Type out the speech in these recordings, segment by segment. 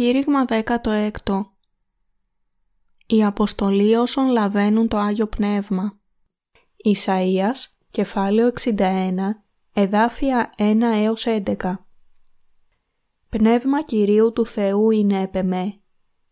Κήρυγμα 16 Η αποστολή όσων λαβαίνουν το Άγιο Πνεύμα. Ισαΐας, κεφάλαιο 61, εδάφια 1 έως 11 Πνεύμα Κυρίου του Θεού είναι επεμέ,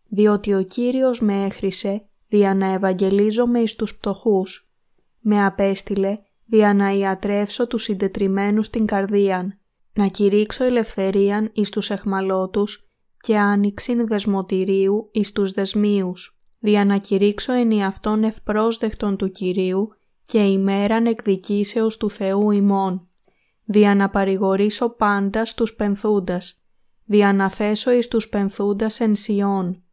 διότι ο Κύριος με έχρισε δια να ευαγγελίζομαι εις τους πτωχούς. Με απέστειλε δια να ιατρεύσω τους συντετριμένους στην καρδίαν, να κηρύξω ελευθερίαν εις τους εχμαλώτους και άνοιξην δεσμοτηρίου εις τους δεσμίους, δια να κηρύξω εν αυτόν ευπρόσδεκτον του Κυρίου και ημέραν εκδικήσεως του Θεού ημών, δια να παρηγορήσω πάντας στους πενθούντας, δια να θέσω εις τους πενθούντας εν Σιών,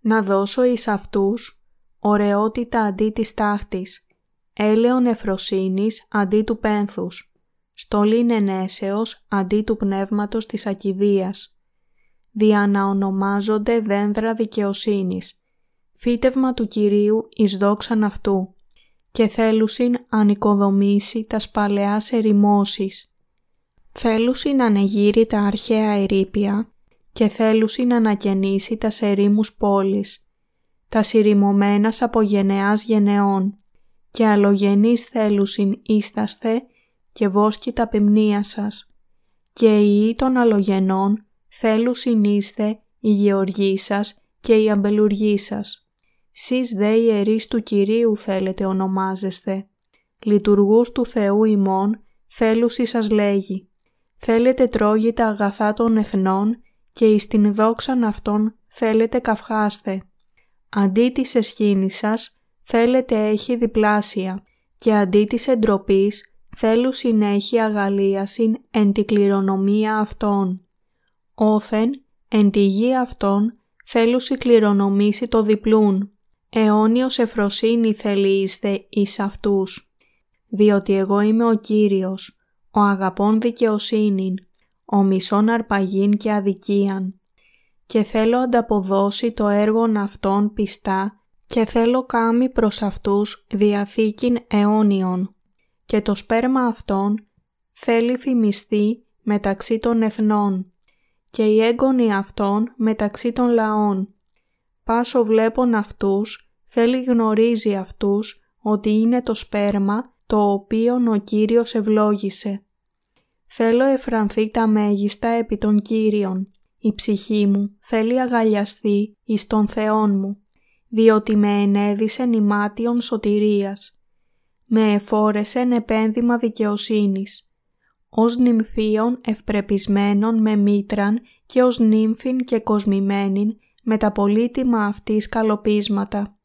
να δώσω εις αυτούς ωραιότητα αντί της τάχτης, έλεον εφροσύνης αντί του πένθους, στολήν ενέσεως αντί του πνεύματος της ακιδείας δια να ονομάζονται δένδρα δικαιοσύνης, φύτευμα του Κυρίου εις δόξαν αυτού, και θέλουσιν ανοικοδομήσει τας παλαιάς ερημώσεις. Θέλουσιν ανεγείρει τα αρχαία ερήπια και θέλουσιν ανακαινήσει τας ερήμους πόλης, τας συρρημωμένας από γενεάς γενεών, και αλλογενείς θέλουσιν ίσταστε και βόσκει τα πυμνία σας, και οι των αλλογενών θέλουν είστε η γεωργοί σας και η αμπελουργοί σας. Σεις δε ιερείς του Κυρίου θέλετε ονομάζεστε. Λειτουργούς του Θεού ημών θέλουσι σας λέγει. Θέλετε τρώγει τα αγαθά των εθνών και εις την δόξαν αυτών θέλετε καυχάστε. Αντί της εσχήνης σας θέλετε έχει διπλάσια και αντί της εντροπής θέλουν συνέχεια αγαλίασιν εν τη κληρονομία αυτών όθεν εν τη γη αυτών θέλουσι κληρονομήσει το διπλούν. Αιώνιος εφροσύνη θέλει είστε εις αυτούς. Διότι εγώ είμαι ο Κύριος, ο αγαπών δικαιοσύνην, ο μισόν αρπαγήν και αδικίαν. Και θέλω ανταποδώσει το έργον αυτών πιστά και θέλω κάμει προς αυτούς διαθήκην αιώνιον. Και το σπέρμα αυτών θέλει φημιστεί μεταξύ των εθνών και οι έγκονοι αυτών μεταξύ των λαών. Πάσο βλέπον αυτούς, θέλει γνωρίζει αυτούς ότι είναι το σπέρμα το οποίο ο Κύριος ευλόγησε. Θέλω εφρανθεί τα μέγιστα επί των Κύριων. Η ψυχή μου θέλει αγαλιαστεί εις τον Θεόν μου, διότι με ενέδισε νημάτιον σωτηρίας. Με εφόρεσεν επένδυμα δικαιοσύνης ως νυμφίων ευπρεπισμένων με μήτραν και ως νύμφιν και κοσμημένην με τα πολύτιμα αυτής καλοπίσματα.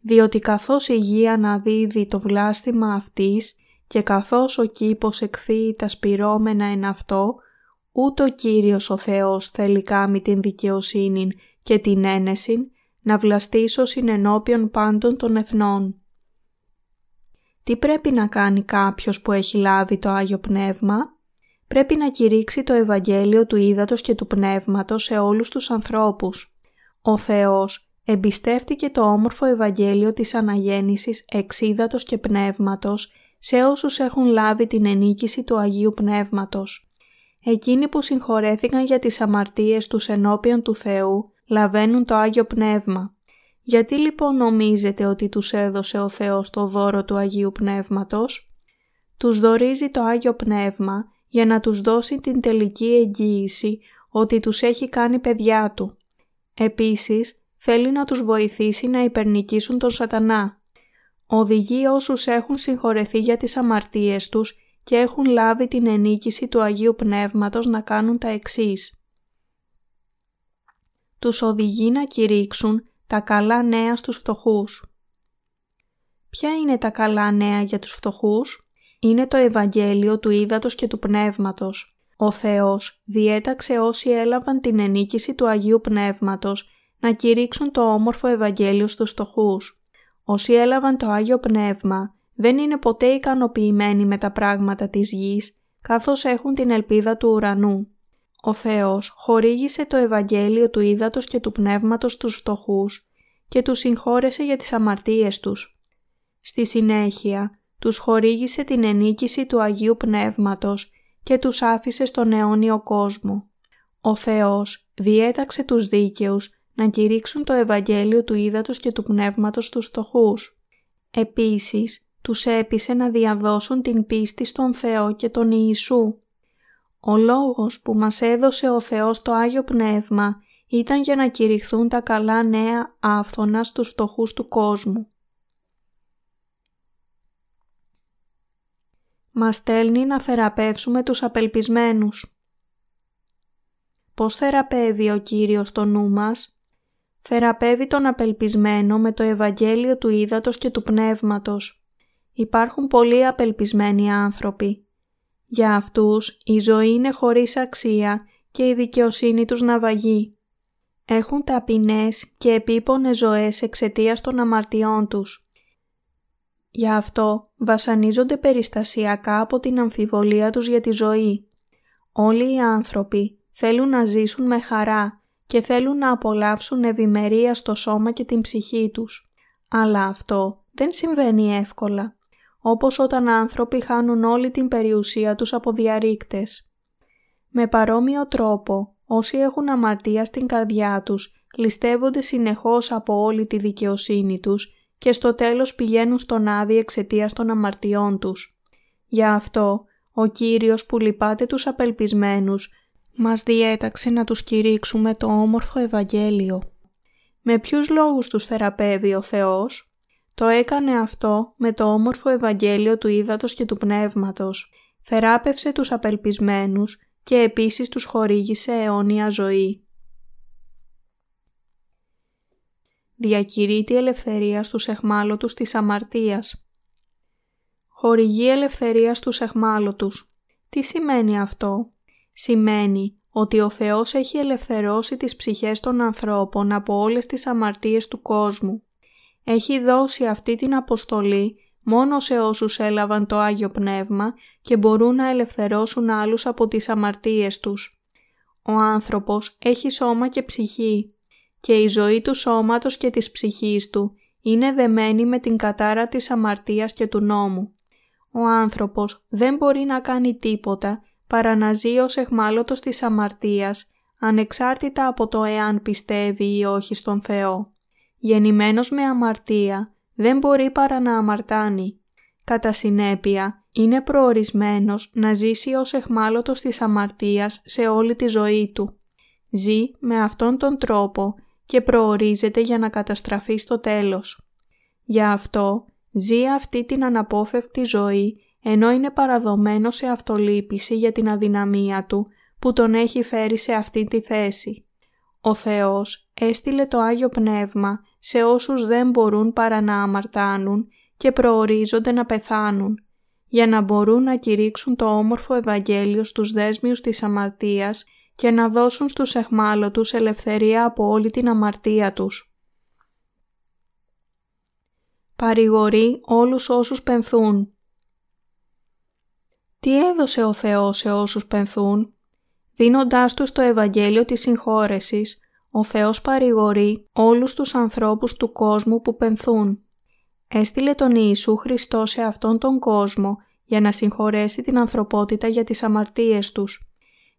Διότι καθώς η γη αναδίδει το βλάστημα αυτής και καθώς ο κήπος εκφύει τα σπυρώμενα εν αυτό, ούτω Κύριος ο Θεός θέλει κάμει την δικαιοσύνη και την ένεσιν να βλαστήσω συνενώπιον πάντων των εθνών. Τι πρέπει να κάνει κάποιος που έχει λάβει το Άγιο Πνεύμα; Πρέπει να κηρύξει το Ευαγγέλιο του Ήδατος και του Πνεύματος σε όλους τους ανθρώπους. Ο Θεός εμπιστεύτηκε το όμορφο Ευαγγέλιο της Αναγέννησης εξ και Πνεύματος σε όσους έχουν λάβει την ενίκηση του Αγίου Πνεύματος. Εκείνοι που συγχωρέθηκαν για τις αμαρτίες τους ενώπιον του Θεού λαβαίνουν το Άγιο Πνεύμα. Γιατί λοιπόν νομίζετε ότι τους έδωσε ο Θεός το δώρο του Αγίου Πνεύματος; Τους δωρίζει το Άγιο Πνεύμα για να τους δώσει την τελική εγγύηση ότι τους έχει κάνει παιδιά του. Επίσης, θέλει να τους βοηθήσει να υπερνικήσουν τον σατανά. Οδηγεί όσους έχουν συγχωρεθεί για τις αμαρτίες τους και έχουν λάβει την ενίκηση του Αγίου Πνεύματος να κάνουν τα εξής. Τους οδηγεί να κηρύξουν τα καλά νέα στους φτωχούς. Ποια είναι τα καλά νέα για τους φτωχούς; Είναι το Ευαγγέλιο του Ήδατος και του Πνεύματος. Ο Θεός διέταξε όσοι έλαβαν την ενίκηση του Αγίου Πνεύματος να κηρύξουν το όμορφο Ευαγγέλιο στους φτωχούς. Όσοι έλαβαν το Άγιο Πνεύμα δεν είναι ποτέ ικανοποιημένοι με τα πράγματα της γης, καθώς έχουν την ελπίδα του ουρανού. Ο Θεός χορήγησε το Ευαγγέλιο του Ήδατος και του Πνεύματος στους φτωχούς και τους συγχώρεσε για τις αμαρτίες τους. Στη συνέχεια, τους χορήγησε την ενίκηση του Αγίου Πνεύματος και τους άφησε στον αιώνιο κόσμο. Ο Θεός διέταξε τους δίκαιους να κηρύξουν το Ευαγγέλιο του Ήδατος και του Πνεύματος στους φτωχούς. Επίσης, τους έπεισε να διαδώσουν την πίστη στον Θεό και τον Ιησού. Ο λόγος που μας έδωσε ο Θεός το Άγιο Πνεύμα ήταν για να κηρυχθούν τα καλά νέα άφθονα στους φτωχούς του κόσμου. Μας στέλνει να θεραπεύσουμε τους απελπισμένους. Πώς θεραπεύει ο Κύριος το νου μας; Θεραπεύει τον απελπισμένο με το Ευαγγέλιο του Ήδατος και του Πνεύματος. Υπάρχουν πολλοί απελπισμένοι άνθρωποι. Για αυτούς η ζωή είναι χωρίς αξία και η δικαιοσύνη τους ναυαγεί. Έχουν ταπεινές και επίπονες ζωές εξαιτίας των αμαρτιών τους. Γι' αυτό βασανίζονται περιστασιακά από την αμφιβολία τους για τη ζωή. Όλοι οι άνθρωποι θέλουν να ζήσουν με χαρά και θέλουν να απολαύσουν ευημερία στο σώμα και την ψυχή τους. Αλλά αυτό δεν συμβαίνει εύκολα, όπως όταν άνθρωποι χάνουν όλη την περιουσία τους από διαρρήκτες. Με παρόμοιο τρόπο, όσοι έχουν αμαρτία στην καρδιά τους, ληστεύονται συνεχώς από όλη τη δικαιοσύνη τους και στο τέλος πηγαίνουν στον άδει εξαιτίας των αμαρτιών τους. Γι' αυτό, ο Κύριος που λυπάται τους απελπισμένους, μας διέταξε να τους κηρύξουμε το όμορφο Ευαγγέλιο. Με ποιους λόγους τους θεραπεύει ο Θεός; Το έκανε αυτό με το όμορφο Ευαγγέλιο του Ήδατος και του Πνεύματος. Θεράπευσε τους απελπισμένους και επίσης τους χορήγησε αιώνια ζωή. Διακηρύττει ελευθερία στους εχμάλωτους της αμαρτίας. Χορηγεί ελευθερία στους εχμάλωτους. Τι σημαίνει αυτό; Σημαίνει ότι ο Θεός έχει ελευθερώσει τις ψυχές των ανθρώπων από όλες τις αμαρτίες του κόσμου. Έχει δώσει αυτή την αποστολή μόνο σε όσους έλαβαν το Άγιο Πνεύμα και μπορούν να ελευθερώσουν άλλους από τις αμαρτίες τους. Ο άνθρωπος έχει σώμα και ψυχή και η ζωή του σώματος και της ψυχής του είναι δεμένη με την κατάρα της αμαρτίας και του νόμου. Ο άνθρωπος δεν μπορεί να κάνει τίποτα παρά να ζει ως εχμάλωτος της αμαρτίας, ανεξάρτητα από το εάν πιστεύει ή όχι στον Θεό. Γεννημένος με αμαρτία δεν μπορεί παρά να αμαρτάνει. Κατά συνέπεια, είναι προορισμένος να ζήσει ως εχμάλωτος της αμαρτίας σε όλη τη ζωή του. Ζει με αυτόν τον τρόπο και προορίζεται για να καταστραφεί στο τέλος. Γι' αυτό ζει αυτή την αναπόφευκτη ζωή ενώ είναι παραδομένο σε αυτολύπηση για την αδυναμία του που τον έχει φέρει σε αυτή τη θέση. Ο Θεός έστειλε το Άγιο Πνεύμα σε όσους δεν μπορούν παρά να αμαρτάνουν και προορίζονται να πεθάνουν, για να μπορούν να κηρύξουν το όμορφο Ευαγγέλιο στους δέσμιους της αμαρτίας και να δώσουν στους εχμάλωτους ελευθερία από όλη την αμαρτία τους. Παρηγορεί όλους όσους πενθούν. Τι έδωσε ο Θεός σε όσους πενθούν; Δίνοντάς τους το Ευαγγέλιο της συγχώρεσης, ο Θεός παρηγορεί όλους τους ανθρώπους του κόσμου που πενθούν. Έστειλε τον Ιησού Χριστό σε αυτόν τον κόσμο για να συγχωρέσει την ανθρωπότητα για τις αμαρτίες τους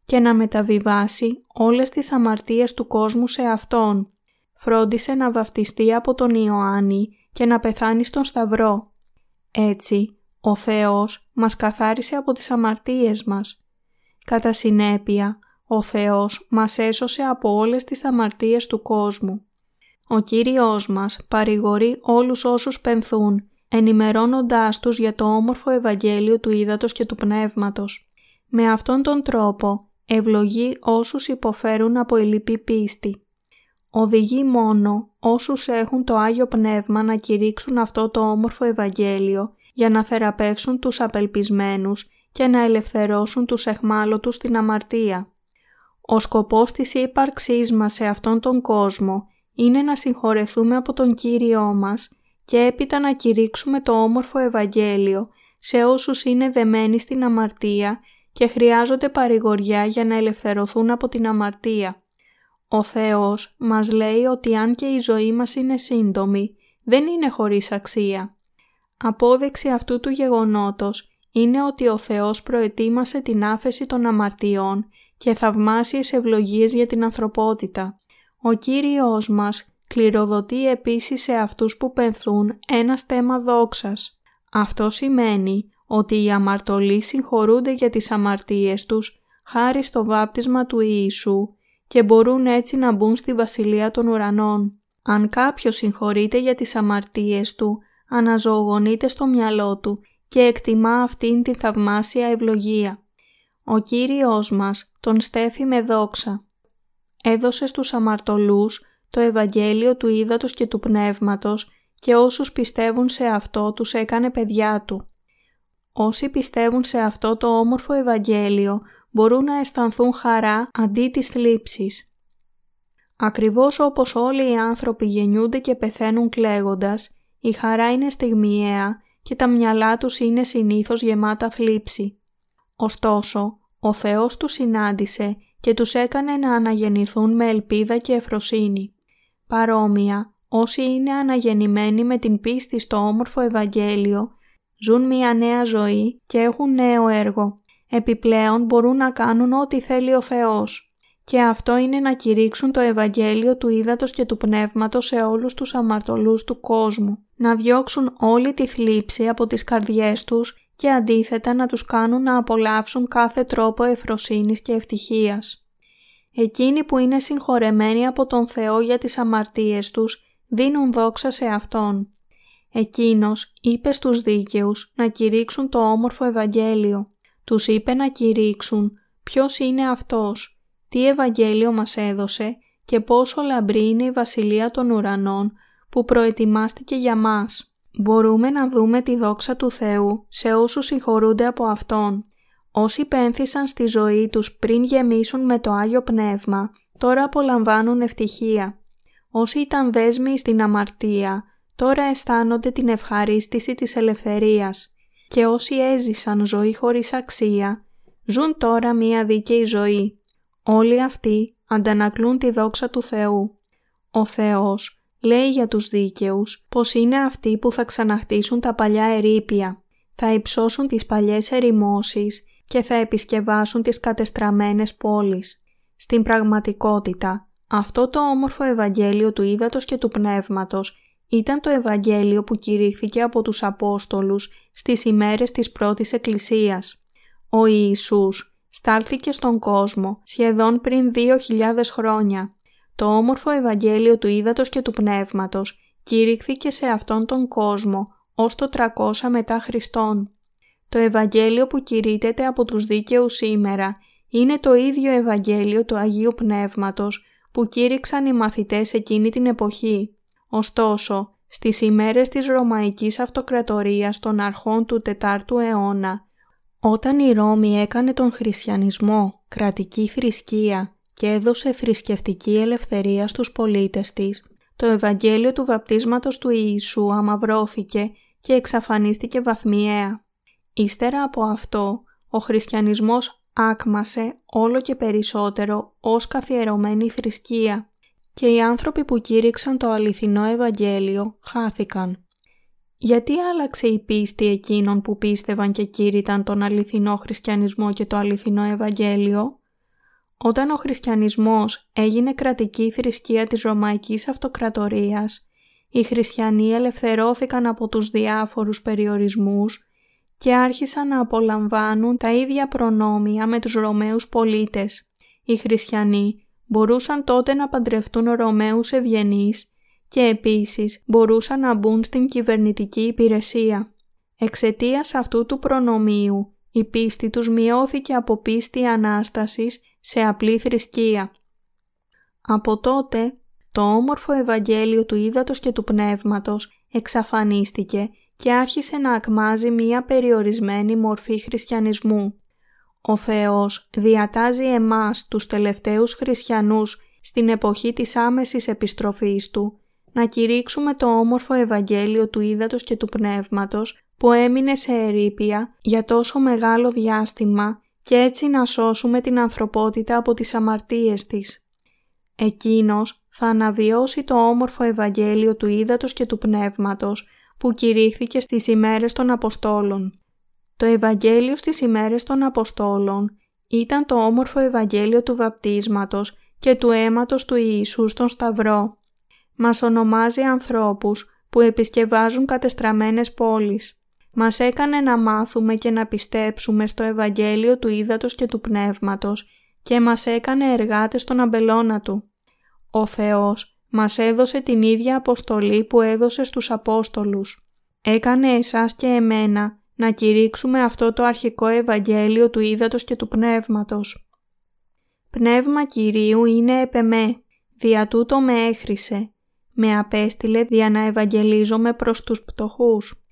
και να μεταβιβάσει όλες τις αμαρτίες του κόσμου σε Αυτόν. Φρόντισε να βαφτιστεί από τον Ιωάννη και να πεθάνει στον Σταυρό. Έτσι, ο Θεός μας καθάρισε από τις αμαρτίες μας. Κατά συνέπεια, ο Θεός μας έσωσε από όλες τις αμαρτίες του κόσμου. Ο Κύριος μας παρηγορεί όλους όσους πενθούν, ενημερώνοντάς τους για το όμορφο Ευαγγέλιο του Ήδατος και του Πνεύματος. Με αυτόν τον τρόπο ευλογεί όσους υποφέρουν από ηλιπή πίστη. Οδηγεί μόνο όσους έχουν το Άγιο Πνεύμα να κηρύξουν αυτό το όμορφο Ευαγγέλιο για να θεραπεύσουν τους απελπισμένους και να ελευθερώσουν τους εχμάλωτους στην αμαρτία. Ο σκοπός της ύπαρξής μας σε αυτόν τον κόσμο είναι να συγχωρεθούμε από τον Κύριό μας και έπειτα να κηρύξουμε το όμορφο Ευαγγέλιο σε όσους είναι δεμένοι στην αμαρτία και χρειάζονται παρηγοριά για να ελευθερωθούν από την αμαρτία. Ο Θεός μας λέει ότι αν και η ζωή μας είναι σύντομη, δεν είναι χωρίς αξία. Απόδειξη αυτού του γεγονότος είναι ότι ο Θεός προετοίμασε την άφεση των αμαρτιών και θαυμάσιες ευλογίες για την ανθρωπότητα. Ο Κύριος μας κληροδοτεί επίσης σε αυτούς που πενθούν ένα στέμα δόξας. Αυτό σημαίνει ότι οι αμαρτωλοί συγχωρούνται για τις αμαρτίες τους χάρη στο βάπτισμα του Ιησού και μπορούν έτσι να μπουν στη Βασιλεία των Ουρανών. Αν κάποιος συγχωρείται για τις αμαρτίες του, αναζωογονείται στο μυαλό του και εκτιμά αυτήν την θαυμάσια ευλογία. Ο Κύριος μας τον στέφει με δόξα. Έδωσε στους αμαρτωλούς το Ευαγγέλιο του Ήδατος και του Πνεύματος και όσους πιστεύουν σε αυτό τους έκανε παιδιά του. Όσοι πιστεύουν σε αυτό το όμορφο Ευαγγέλιο μπορούν να αισθανθούν χαρά αντί της θλίψης. Ακριβώς όπως όλοι οι άνθρωποι γεννιούνται και πεθαίνουν κλαίγοντας, η χαρά είναι στιγμιαία και τα μυαλά τους είναι συνήθως γεμάτα θλίψη. Ωστόσο, ο Θεός τους συνάντησε και τους έκανε να αναγεννηθούν με ελπίδα και ευφροσύνη. Παρόμοια, όσοι είναι αναγεννημένοι με την πίστη στο όμορφο Ευαγγέλιο, ζουν μια νέα ζωή και έχουν νέο έργο. Επιπλέον μπορούν να κάνουν ό,τι θέλει ο Θεός. Και αυτό είναι να κηρύξουν το Ευαγγέλιο του Ήδατος και του Πνεύματος σε όλους τους αμαρτωλούς του κόσμου. Να διώξουν όλη τη θλίψη από τις καρδιές τους και αντίθετα να τους κάνουν να απολαύσουν κάθε τρόπο ευφροσύνης και ευτυχίας. Εκείνοι που είναι συγχωρεμένοι από τον Θεό για τις αμαρτίες τους δίνουν δόξα σε Αυτόν. Εκείνος είπε στους δίκαιους να κηρύξουν το όμορφο Ευαγγέλιο. Τους είπε να κηρύξουν ποιος είναι Αυτός, τι Ευαγγέλιο μας έδωσε και πόσο λαμπρή είναι η Βασιλεία των Ουρανών που προετοιμάστηκε για μας. Μπορούμε να δούμε τη δόξα του Θεού σε όσους συγχωρούνται από Αυτόν. Όσοι πένθησαν στη ζωή τους πριν γεμίσουν με το Άγιο Πνεύμα, τώρα απολαμβάνουν ευτυχία. Όσοι ήταν δέσμοι στην αμαρτία, τώρα αισθάνονται την ευχαρίστηση της ελευθερίας. Και όσοι έζησαν ζωή χωρίς αξία, ζουν τώρα μία δίκαιη ζωή. Όλοι αυτοί αντανακλούν τη δόξα του Θεού. Ο Θεός λέει για τους δίκαιους πως είναι αυτοί που θα ξαναχτίσουν τα παλιά ερήπια, θα υψώσουν τις παλιές ερημώσεις και θα επισκευάσουν τις κατεστραμμένες πόλεις. Στην πραγματικότητα, αυτό το όμορφο Ευαγγέλιο του Ήδατος και του Πνεύματος ήταν το Ευαγγέλιο που κηρύχθηκε από τους Απόστολους στις ημέρες της πρώτης Εκκλησίας. Ο Ιησούς στάλθηκε στον κόσμο σχεδόν πριν 2.000 χρόνια. Το όμορφο Ευαγγέλιο του Ήδατος και του Πνεύματος κήρυχθηκε σε αυτόν τον κόσμο ως το 300 μετά Χριστόν. Το Ευαγγέλιο που κηρύτεται από τους δίκαιους σήμερα είναι το ίδιο Ευαγγέλιο του Αγίου Πνεύματος που κήρυξαν οι μαθητές εκείνη την εποχή. Ωστόσο, στις ημέρες της Ρωμαϊκής Αυτοκρατορίας των αρχών του 4ου αιώνα, όταν η Ρώμη έκανε τον χριστιανισμό κρατική θρησκεία και έδωσε θρησκευτική ελευθερία στους πολίτες της, το Ευαγγέλιο του βαπτίσματος του Ιησού αμαυρώθηκε και εξαφανίστηκε βαθμιαία. Ύστερα από αυτό, ο χριστιανισμός άκμασε όλο και περισσότερο ως καθιερωμένη θρησκεία και οι άνθρωποι που κήρυξαν το αληθινό Ευαγγέλιο χάθηκαν. Γιατί άλλαξε η πίστη εκείνων που πίστευαν και κήρυταν τον αληθινό χριστιανισμό και το αληθινό Ευαγγέλιο; Όταν ο χριστιανισμός έγινε κρατική θρησκεία της Ρωμαϊκής Αυτοκρατορίας, οι χριστιανοί ελευθερώθηκαν από τους διάφορους περιορισμούς και άρχισαν να απολαμβάνουν τα ίδια προνόμια με τους Ρωμαίους πολίτες. Οι χριστιανοί μπορούσαν τότε να παντρευτούν Ρωμαίους ευγενείς και επίσης μπορούσαν να μπουν στην κυβερνητική υπηρεσία. Εξαιτίας αυτού του προνομίου, η πίστη τους μειώθηκε από πίστη Ανάστασης σε απλή θρησκεία. Από τότε, το όμορφο Ευαγγέλιο του Ήδατος και του Πνεύματος εξαφανίστηκε και άρχισε να ακμάζει μία περιορισμένη μορφή χριστιανισμού. Ο Θεός διατάζει εμάς τους τελευταίους χριστιανούς στην εποχή της άμεσης επιστροφής Του να κηρύξουμε το όμορφο Ευαγγέλιο του Ήδατος και του Πνεύματος που έμεινε σε ερήπια για τόσο μεγάλο διάστημα και έτσι να σώσουμε την ανθρωπότητα από τις αμαρτίες της. Εκείνος θα αναβιώσει το όμορφο Ευαγγέλιο του Ήδατος και του Πνεύματος που κηρύχθηκε στις ημέρες των Αποστόλων. Το Ευαγγέλιο στις ημέρες των Αποστόλων ήταν το όμορφο Ευαγγέλιο του βαπτίσματος και του αίματος του Ιησού στον Σταυρό. Μας ονομάζει ανθρώπους που επισκευάζουν κατεστραμμένες πόλεις. Μας έκανε να μάθουμε και να πιστέψουμε στο Ευαγγέλιο του Ήδατος και του Πνεύματος και μας έκανε εργάτες των αμπελώνα Του. Ο Θεός μας έδωσε την ίδια αποστολή που έδωσε στους Απόστολους. Έκανε εσάς και εμένα να κηρύξουμε αυτό το αρχικό Ευαγγέλιο του Ήδατος και του Πνεύματος. Πνεύμα Κυρίου είναι επεμέ, δια τούτο με έχρισε, με απέστειλε δια να ευαγγελίζομαι προς τους πτωχούς.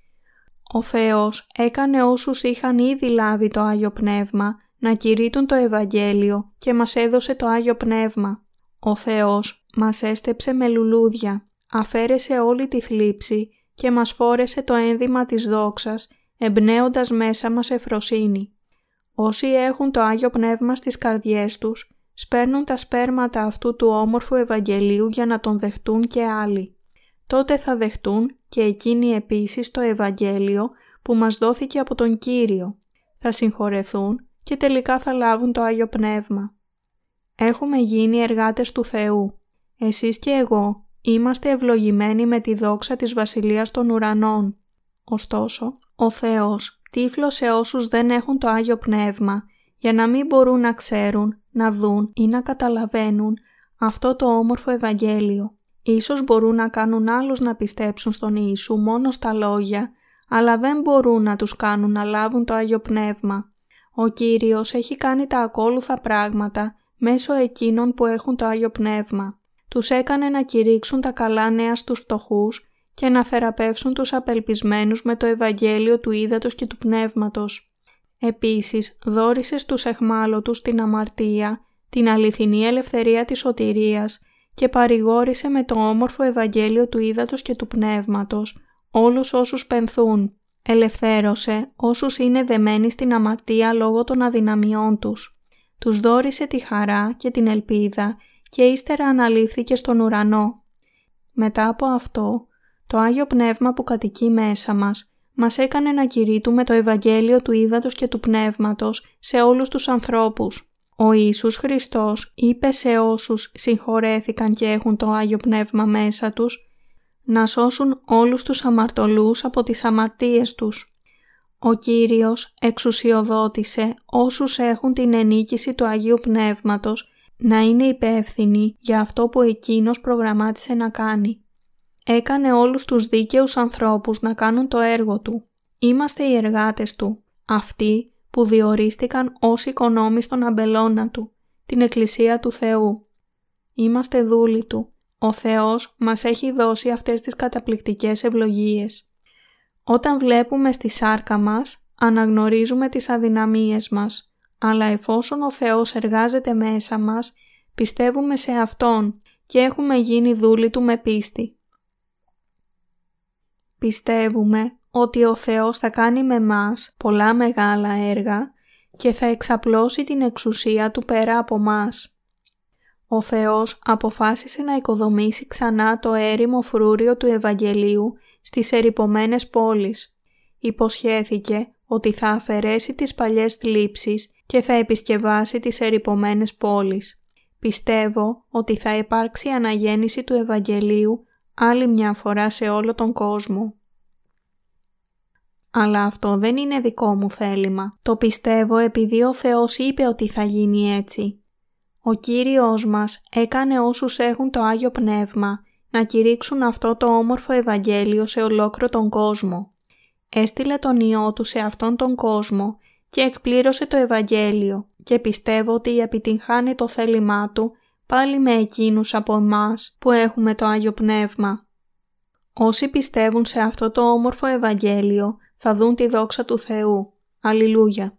Ο Θεός έκανε όσους είχαν ήδη λάβει το Άγιο Πνεύμα να κηρύττουν το Ευαγγέλιο και μας έδωσε το Άγιο Πνεύμα. Ο Θεός μας έστεψε με λουλούδια, αφαίρεσε όλη τη θλίψη και μας φόρεσε το ένδυμα της δόξας, εμπνέοντας μέσα μας ευφροσύνη. Όσοι έχουν το Άγιο Πνεύμα στις καρδιές τους, σπέρνουν τα σπέρματα αυτού του όμορφου Ευαγγελίου για να τον δεχτούν και άλλοι. Τότε θα δεχτούν και εκείνοι επίσης το Ευαγγέλιο που μας δόθηκε από τον Κύριο. Θα συγχωρεθούν και τελικά θα λάβουν το Άγιο Πνεύμα. Έχουμε γίνει εργάτες του Θεού. Εσείς και εγώ είμαστε ευλογημένοι με τη δόξα της Βασιλείας των Ουρανών. Ωστόσο, ο Θεός τύφλωσε όσους δεν έχουν το Άγιο Πνεύμα για να μην μπορούν να ξέρουν, να δουν ή να καταλαβαίνουν αυτό το όμορφο Ευαγγέλιο. Ίσως μπορούν να κάνουν άλλους να πιστέψουν στον Ιησού μόνο στα λόγια, αλλά δεν μπορούν να τους κάνουν να λάβουν το Άγιο Πνεύμα. Ο Κύριος έχει κάνει τα ακόλουθα πράγματα μέσω εκείνων που έχουν το Άγιο Πνεύμα. Τους έκανε να κηρύξουν τα καλά νέα στους φτωχούς και να θεραπεύσουν τους απελπισμένους με το Ευαγγέλιο του Ήδατος και του Πνεύματος. Επίσης, δόρισε στους εχμάλωτους την αμαρτία, την αληθινή ελευθερία της σωτηρίας και παρηγόρησε με το όμορφο Ευαγγέλιο του Ήδατος και του Πνεύματος όλους όσους πενθούν. Ελευθέρωσε όσους είναι δεμένοι στην αμαρτία λόγω των αδυναμιών τους. Τους δόρισε τη χαρά και την ελπίδα και ύστερα αναλήφθηκε στον ουρανό. Μετά από αυτό, το Άγιο Πνεύμα που κατοικεί μέσα μας μας έκανε να κηρύττουμε το Ευαγγέλιο του Ήδατος και του Πνεύματος σε όλους τους ανθρώπους. Ο Ιησούς Χριστός είπε σε όσους συγχωρέθηκαν και έχουν το Άγιο Πνεύμα μέσα τους να σώσουν όλους τους αμαρτωλούς από τις αμαρτίες τους. Ο Κύριος εξουσιοδότησε όσους έχουν την ενίκηση του Αγίου Πνεύματος να είναι υπεύθυνοι για αυτό που Εκείνος προγραμμάτισε να κάνει. Έκανε όλους τους δίκαιους ανθρώπους να κάνουν το έργο Του. Είμαστε οι εργάτες Του, αυτοί που διορίστηκαν ως οικονόμοι στον αμπελώνα Του, την Εκκλησία του Θεού. Είμαστε δούλοι Του. Ο Θεός μας έχει δώσει αυτές τις καταπληκτικές ευλογίες. Όταν βλέπουμε στη σάρκα μας, αναγνωρίζουμε τις αδυναμίες μας, αλλά εφόσον ο Θεός εργάζεται μέσα μας, πιστεύουμε σε Αυτόν και έχουμε γίνει δούλοι Του με πίστη. Πιστεύουμε ότι ο Θεός θα κάνει με μας πολλά μεγάλα έργα και θα εξαπλώσει την εξουσία Του πέρα από μας. Ο Θεός αποφάσισε να οικοδομήσει ξανά το έρημο φρούριο του Ευαγγελίου στις ερυπωμένες πόλεις. Υποσχέθηκε ότι θα αφαιρέσει τις παλιές θλίψεις και θα επισκευάσει τις ερυπωμένες πόλεις. Πιστεύω ότι θα υπάρξει αναγέννηση του Ευαγγελίου άλλη μια φορά σε όλο τον κόσμο. Αλλά αυτό δεν είναι δικό μου θέλημα. Το πιστεύω επειδή ο Θεός είπε ότι θα γίνει έτσι. Ο Κύριος μας έκανε όσους έχουν το Άγιο Πνεύμα να κηρύξουν αυτό το όμορφο Ευαγγέλιο σε ολόκληρο τον κόσμο. Έστειλε τον Υιό Του σε αυτόν τον κόσμο και εκπλήρωσε το Ευαγγέλιο και πιστεύω ότι επιτυγχάνει το θέλημά Του πάλι με εκείνους από εμάς που έχουμε το Άγιο Πνεύμα. Όσοι πιστεύουν σε αυτό το όμορφο Ευαγγέλιο θα δουν τη δόξα του Θεού. Αλληλούια.